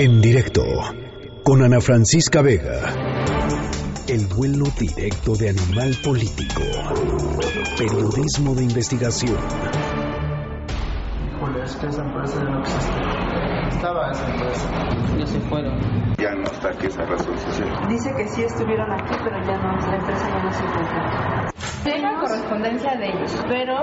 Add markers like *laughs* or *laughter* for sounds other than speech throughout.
En directo con Ana Francisca Vega. El vuelo directo de Animal Político. Periodismo de investigación. Híjole, es que esa empresa ya no existe. Estaba esa empresa. Ya se fueron. Ya no está aquí esa resolución. Dice que sí estuvieron aquí, pero ya no, la empresa ya no se encuentra. Tengo correspondencia de ellos, pero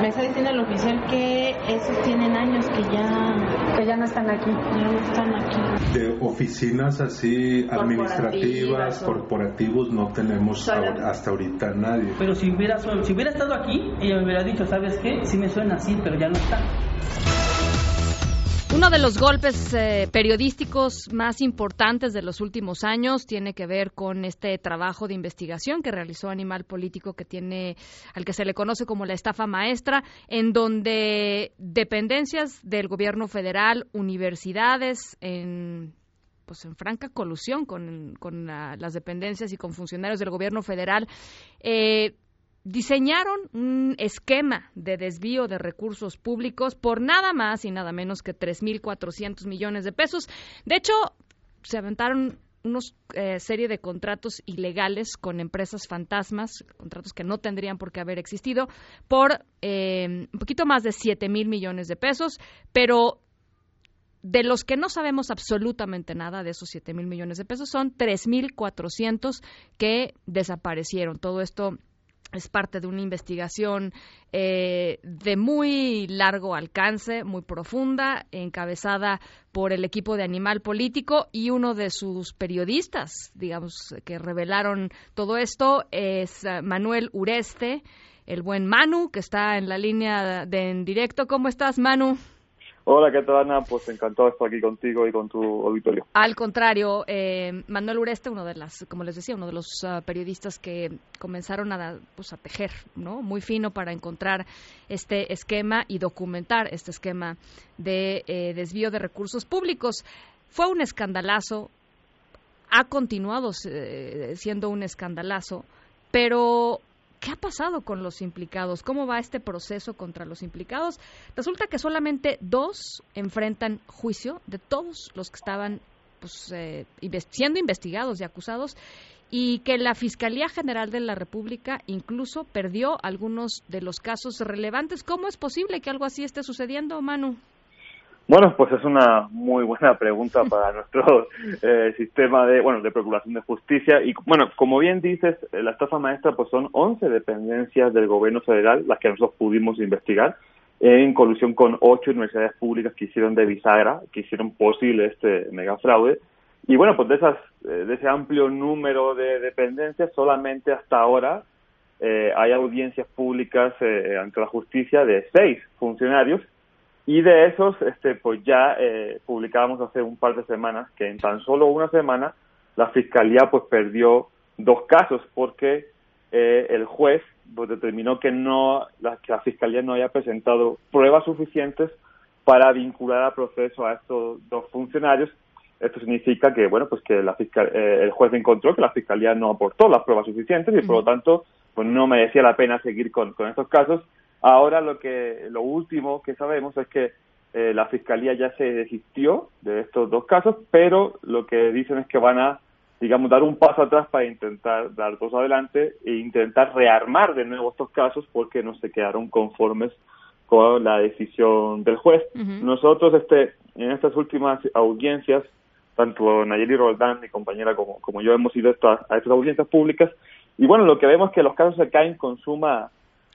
me está diciendo el oficial que esos tienen años que ya que ya no están aquí. Ya no están aquí. De oficinas así administrativas, Corporativas, o- corporativos, no tenemos hasta ahorita nadie. Pero si hubiera, si hubiera estado aquí, ella me hubiera dicho, ¿sabes qué? Sí me suena así, pero ya no está. Uno de los golpes eh, periodísticos más importantes de los últimos años tiene que ver con este trabajo de investigación que realizó Animal Político que tiene al que se le conoce como la estafa maestra, en donde dependencias del gobierno federal, universidades en pues en franca colusión con, con la- las dependencias y con funcionarios del gobierno federal eh, diseñaron un esquema de desvío de recursos públicos por nada más y nada menos que 3.400 millones de pesos. De hecho, se aventaron unos eh, serie de contratos ilegales con empresas fantasmas, contratos que no tendrían por qué haber existido, por eh, un poquito más de 7 mil millones de pesos, pero de los que no sabemos absolutamente nada de esos 7 mil millones de pesos son 3.400 que desaparecieron. Todo esto es parte de una investigación eh, de muy largo alcance, muy profunda, encabezada por el equipo de Animal Político y uno de sus periodistas, digamos, que revelaron todo esto es eh, Manuel Ureste, el buen Manu, que está en la línea de en directo. ¿Cómo estás, Manu? Hola, ¿qué tal, Ana? Pues encantado de estar aquí contigo y con tu auditorio. Al contrario, eh, Manuel Ureste, uno de las, como les decía, uno de los ah, periodistas que comenzaron a, pues, a tejer, ¿no? Muy fino para encontrar este esquema y documentar este esquema de eh, desvío de recursos públicos. Fue un escandalazo, ha continuado eh, siendo un escandalazo, pero ¿Qué ha pasado con los implicados? ¿Cómo va este proceso contra los implicados? Resulta que solamente dos enfrentan juicio de todos los que estaban pues, eh, siendo investigados y acusados y que la Fiscalía General de la República incluso perdió algunos de los casos relevantes. ¿Cómo es posible que algo así esté sucediendo, Manu? Bueno, pues es una muy buena pregunta *laughs* para nuestro eh, sistema de, bueno, de procuración de justicia. Y bueno, como bien dices, eh, la estafa maestra pues son 11 dependencias del gobierno federal las que nosotros pudimos investigar en colusión con ocho universidades públicas que hicieron de bisagra, que hicieron posible este megafraude. Y bueno, pues de esas, eh, de ese amplio número de dependencias, solamente hasta ahora eh, hay audiencias públicas eh, ante la justicia de seis funcionarios y de esos, este, pues ya eh, publicábamos hace un par de semanas que en tan solo una semana la fiscalía pues perdió dos casos porque eh, el juez pues, determinó que no la, que la fiscalía no había presentado pruebas suficientes para vincular al proceso a estos dos funcionarios. Esto significa que bueno pues que la fiscal, eh, el juez encontró que la fiscalía no aportó las pruebas suficientes y por lo tanto pues no merecía la pena seguir con, con estos casos Ahora lo que lo último que sabemos es que eh, la fiscalía ya se desistió de estos dos casos, pero lo que dicen es que van a, digamos, dar un paso atrás para intentar dar dos adelante e intentar rearmar de nuevo estos casos porque no se quedaron conformes con la decisión del juez. Nosotros, este, en estas últimas audiencias, tanto Nayeli Roldán, mi compañera, como, como yo hemos ido a estas, a estas audiencias públicas, y bueno, lo que vemos es que los casos se caen con suma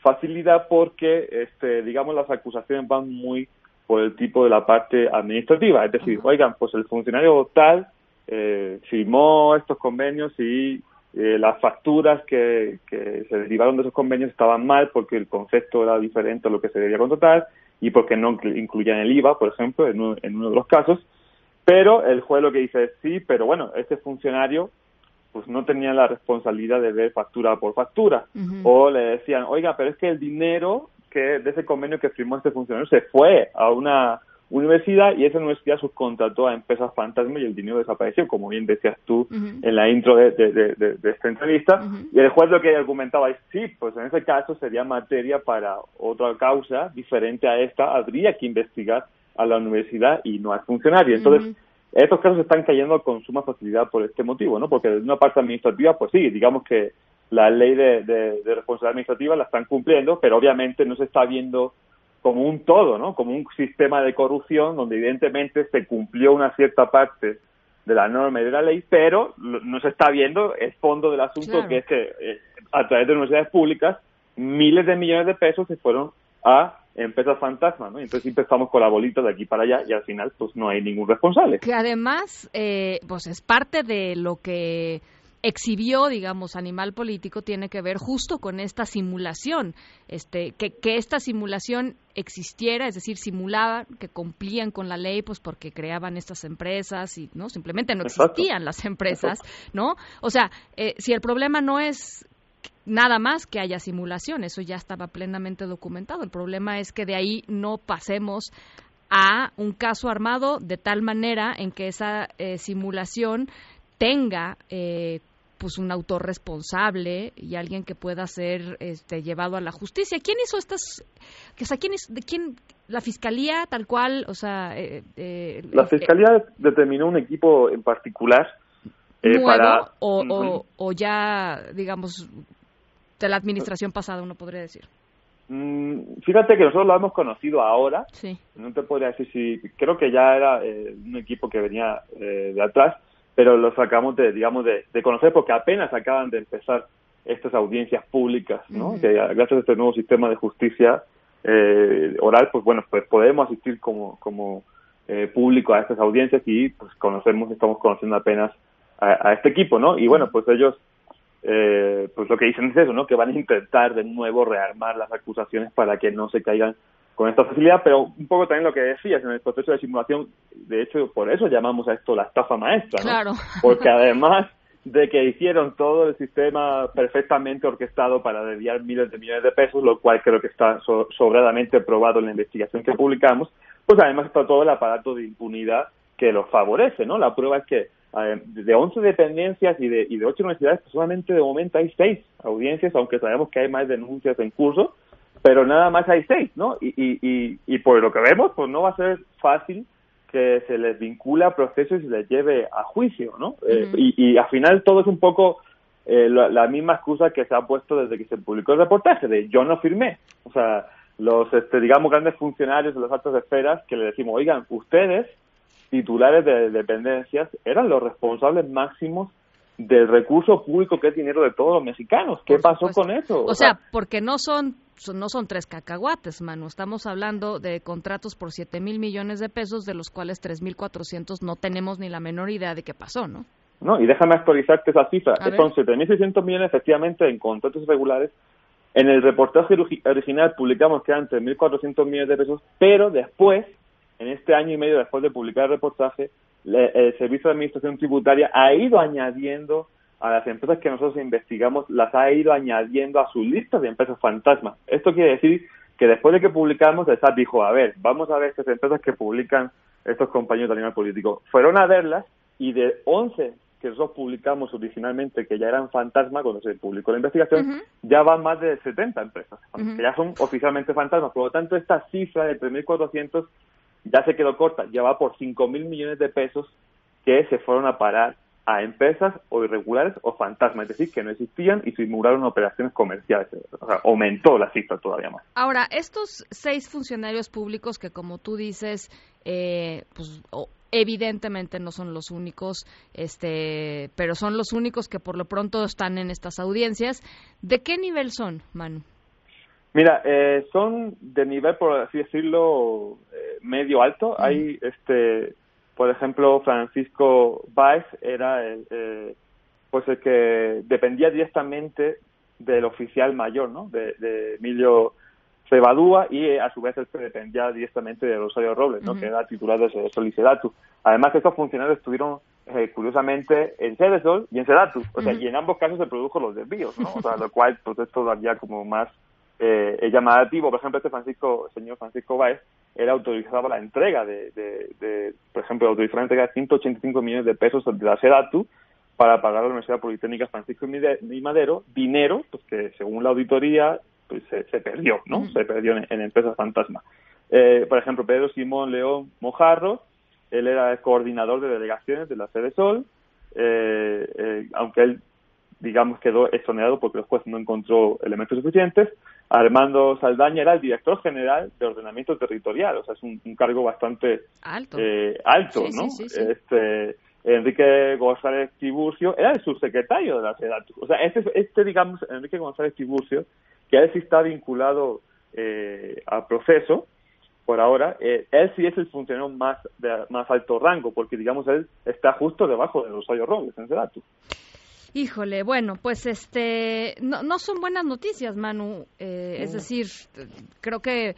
facilidad porque, este, digamos, las acusaciones van muy por el tipo de la parte administrativa. Es decir, oigan, pues el funcionario tal eh, firmó estos convenios y eh, las facturas que, que se derivaron de esos convenios estaban mal porque el concepto era diferente a lo que se debía contratar y porque no inclu- incluían el IVA, por ejemplo, en uno, en uno de los casos. Pero el juez lo que dice es sí, pero bueno, este funcionario pues no tenía la responsabilidad de ver factura por factura. O le decían, oiga, pero es que el dinero que de ese convenio que firmó este funcionario se fue a una universidad y esa universidad subcontrató a empresas fantasma y el dinero desapareció, como bien decías tú en la intro de, de- de- de- de esta entrevista. Y el juez lo que argumentaba es, sí, pues en ese caso sería materia para otra causa diferente a esta, habría que investigar a la universidad y no al funcionario. Entonces. Estos casos están cayendo con suma facilidad por este motivo, ¿no? Porque desde una parte administrativa, pues sí, digamos que la ley de, de, de responsabilidad administrativa la están cumpliendo, pero obviamente no se está viendo como un todo, ¿no? Como un sistema de corrupción donde evidentemente se cumplió una cierta parte de la norma y de la ley, pero no se está viendo el fondo del asunto, Claro. que es que eh, a través de universidades públicas miles de millones de pesos se fueron a empresas fantasmas, ¿no? Entonces siempre estamos con la bolita de aquí para allá y al final pues no hay ningún responsable. Que además, eh, pues es parte de lo que exhibió, digamos, Animal Político tiene que ver justo con esta simulación, este, que, que esta simulación existiera, es decir, simulaban que cumplían con la ley, pues porque creaban estas empresas y no simplemente no Exacto. existían las empresas, ¿no? O sea, eh, si el problema no es nada más que haya simulación, eso ya estaba plenamente documentado. El problema es que de ahí no pasemos a un caso armado de tal manera en que esa eh, simulación tenga eh, pues un autor responsable y alguien que pueda ser este, llevado a la justicia. ¿Quién hizo estas? O sea, ¿quién es, de quién? La fiscalía tal cual, o sea, eh, eh, La eh, fiscalía determinó un equipo en particular eh, nuevo para o, Ujú. o, o ya, digamos, de la administración pasada, uno podría decir. Mm, Fíjate que nosotros lo hemos conocido ahora, Sí. no te podría decir si, creo que ya era eh, un equipo que venía eh, de atrás, pero lo sacamos de, digamos, de, de conocer porque apenas acaban de empezar estas audiencias públicas, ¿no? Que gracias a este nuevo sistema de justicia eh, oral, pues bueno, pues podemos asistir como, como eh, público a estas audiencias y pues conocemos, estamos conociendo apenas a, a este equipo, ¿no? Y bueno, pues ellos eh, pues lo que dicen es eso, ¿no? Que van a intentar de nuevo rearmar las acusaciones para que no se caigan con esta facilidad, pero un poco también lo que decías en el proceso de simulación, de hecho, por eso llamamos a esto la estafa maestra, ¿no? Claro. Porque *laughs* además de que hicieron todo el sistema perfectamente orquestado para desviar miles de millones de pesos, lo cual creo que está so- sobradamente probado en la investigación que publicamos, pues además está todo el aparato de impunidad que los favorece, ¿no? La prueba es que eh, de 11 dependencias y de, y de 8 universidades, pues solamente de momento hay 6 audiencias, aunque sabemos que hay más denuncias en curso, pero nada más hay 6, ¿no? Y, y, y, y por lo que vemos, pues no va a ser fácil que se les vincula a procesos y se les lleve a juicio, ¿no? Eh, y, y al final todo es un poco eh, la, la misma excusa que se ha puesto desde que se publicó el reportaje, de yo no firmé. O sea, los, este, digamos, grandes funcionarios de las altas esferas que le decimos, oigan, ustedes, titulares de dependencias, eran los responsables máximos del recurso público que es dinero de todos los mexicanos. ¿Qué pasó con eso? O sea, porque no son, son- no son tres cacahuates, Manu. Estamos hablando de contratos por 7 mil millones de pesos, de los cuales 3 mil 400 no tenemos ni la menor idea de qué pasó, ¿no? No, y déjame actualizarte esa cifra. A. Son 7.600 millones efectivamente en contratos irregulares. En el reportaje origi- original publicamos que eran 3.400 millones de pesos, pero después, en este año y medio después de publicar el reportaje, le- el Servicio de Administración Tributaria ha ido añadiendo a las empresas que nosotros investigamos, las ha ido añadiendo a su lista de empresas fantasma. Esto quiere decir que después de que publicamos, el SAT dijo, a ver, vamos a ver estas empresas que publican estos compañeros de animal político. Fueron a verlas y de 11 que nosotros publicamos originalmente, que ya eran fantasma cuando se publicó la investigación, ya van más de 70 empresas, Ujú. que ya son oficialmente fantasmas. Por lo tanto, esta cifra de 3.400 ya se quedó corta, ya va por 5.000 millones de pesos que se fueron a parar a empresas o irregulares o fantasmas, es decir, que no existían y simularon operaciones comerciales. O sea, aumentó la cifra todavía más. Ahora, estos seis funcionarios públicos que, como tú dices, eh, pues o- evidentemente no son los únicos, este, pero son los únicos que por lo pronto están en estas audiencias. ¿De qué nivel son, Manu? Mira, eh, son de nivel, por así decirlo, eh, medio alto. Hay, este, por ejemplo, Francisco Báez era el, eh, pues el que dependía directamente del oficial mayor, ¿no? De, de Emilio Cebadúa y eh, a su vez este dependía directamente de Rosario Robles, ¿no? Que era titular de Soliceratu. Además, estos funcionarios estuvieron eh, curiosamente en Cedesol y en Sedatu. O sea, y en ambos casos se produjo los desvíos, ¿no? O sea, lo cual, pues es todavía como más eh, es llamativo. Por ejemplo, este Francisco, señor Francisco Báez, él autorizaba la entrega de, de, de, por ejemplo, autorizaba la entrega de 185 millones de pesos de la SEDATU para pagar a la Universidad Politécnica Francisco y Madero, dinero pues que según la auditoría pues se, se perdió, ¿no? Se perdió en, en empresas fantasma. Eh, por ejemplo, Pedro Simón León Mojarro, él era el coordinador de delegaciones de la sede Sol, eh, eh, aunque él, digamos, quedó exonerado porque el juez no encontró elementos suficientes. Armando Saldaña era el director general de ordenamiento territorial, o sea, es un, cargo bastante alto, eh, alto ¿no? este, Enrique González Tiburcio era el subsecretario de la SEDATU. O sea, este, este digamos, Enrique González Tiburcio, que él sí está vinculado eh, al proceso, por ahora, eh, él sí es el funcionario más de más alto rango, porque digamos él está justo debajo de Rosario Robles en Sedatu. Híjole, bueno, pues este no, no son buenas noticias, Manu. Eh, es decir, creo que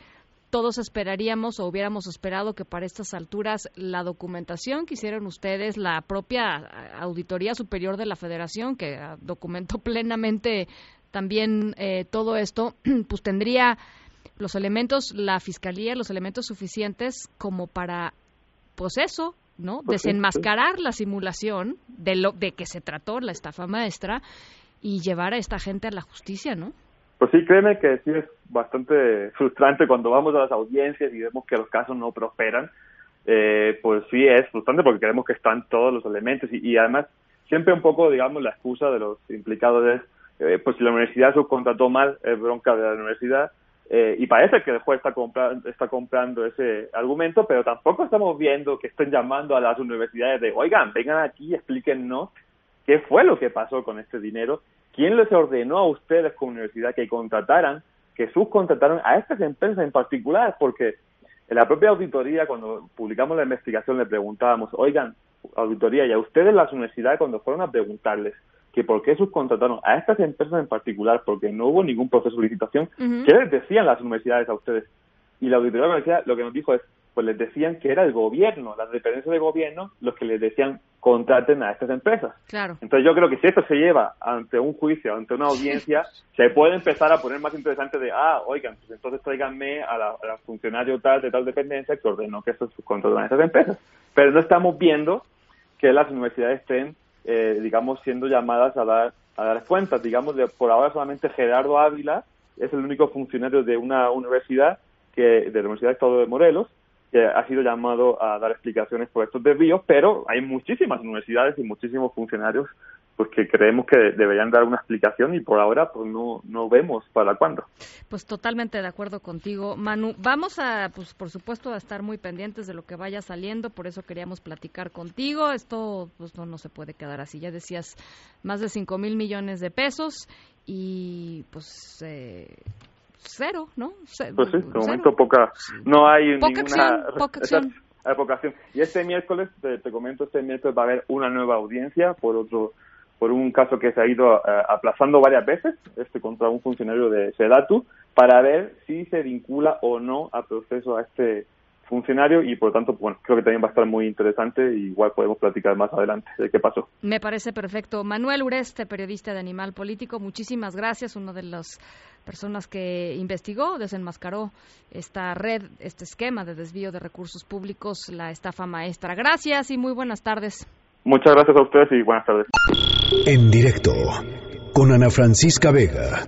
todos esperaríamos o hubiéramos esperado que para estas alturas la documentación que hicieron ustedes, la propia Auditoría Superior de la Federación, que documentó *laughs* plenamente también eh, todo esto, *clears throat* pues tendría los elementos, la fiscalía, los elementos suficientes como para, pues eso, ¿no? Pues Desenmascarar la simulación de lo de que se trató la estafa maestra y llevar a esta gente a la justicia, ¿no? Pues sí, créeme que sí es bastante frustrante cuando vamos a las audiencias y vemos que los casos no prosperan. Eh, pues sí es frustrante porque creemos que están todos los elementos y, y además siempre un poco, digamos, la excusa de los implicados es, eh, pues si la universidad subcontrató mal, es bronca de la universidad eh, y parece que el juez está, comprando, está comprando ese argumento, pero tampoco estamos viendo que estén llamando a las universidades de, oigan, vengan aquí y explíquennos qué fue lo que pasó con este dinero, quién les ordenó a ustedes como universidad que contrataran, que subcontrataron a estas empresas en particular, porque en la propia auditoría, cuando publicamos la investigación, le preguntábamos, oigan, auditoría, y a ustedes las universidades cuando fueron a preguntarles, que por qué subcontrataron a estas empresas en particular, porque no hubo ningún proceso de licitación, ¿qué les decían las universidades a ustedes? Y la auditoría lo que nos dijo es, pues les decían que era el gobierno, las dependencias de gobierno, los que les decían contraten a estas empresas. Claro. Entonces yo creo que si esto se lleva ante un juicio, ante una audiencia, *laughs* se puede empezar a poner más interesante de, ah, oigan, pues entonces tráiganme a la, a funcionario tal de tal dependencia que ordenó que se subcontratan a estas empresas. Pero no estamos viendo que las universidades estén eh, digamos, siendo llamadas a dar, a dar cuentas. Digamos, de, por ahora solamente Gerardo Ávila es el único funcionario de una universidad, que de la Universidad de Estado de Morelos, que ha sido llamado a dar explicaciones por estos desvíos, pero hay muchísimas universidades y muchísimos funcionarios pues que creemos que deberían dar una explicación y por ahora pues no, no vemos para cuándo. Pues totalmente de acuerdo contigo, Manu. Vamos a, pues por supuesto, a estar muy pendientes de lo que vaya saliendo, por eso queríamos platicar contigo. Esto pues no, no se puede quedar así. Ya decías, más de 5 mil millones de pesos y pues... Eh, cero, ¿no? pues sí, de momento poca, no hay poca ninguna acción, poca acción. Y este miércoles, te, te, comento, este miércoles va a haber una nueva audiencia por otro por un caso que se ha ido eh, aplazando varias veces este contra un funcionario de Sedatu para ver si se vincula o no a proceso a este funcionario y por lo tanto bueno creo que también va a estar muy interesante y igual podemos platicar más adelante de qué pasó. Me parece perfecto. Manuel Ureste, periodista de Animal Político, muchísimas gracias, uno de las personas que investigó, desenmascaró esta red, este esquema de desvío de recursos públicos, la estafa maestra. Gracias y muy buenas tardes. Muchas gracias a ustedes y buenas tardes. En directo con Ana Francisca Vega.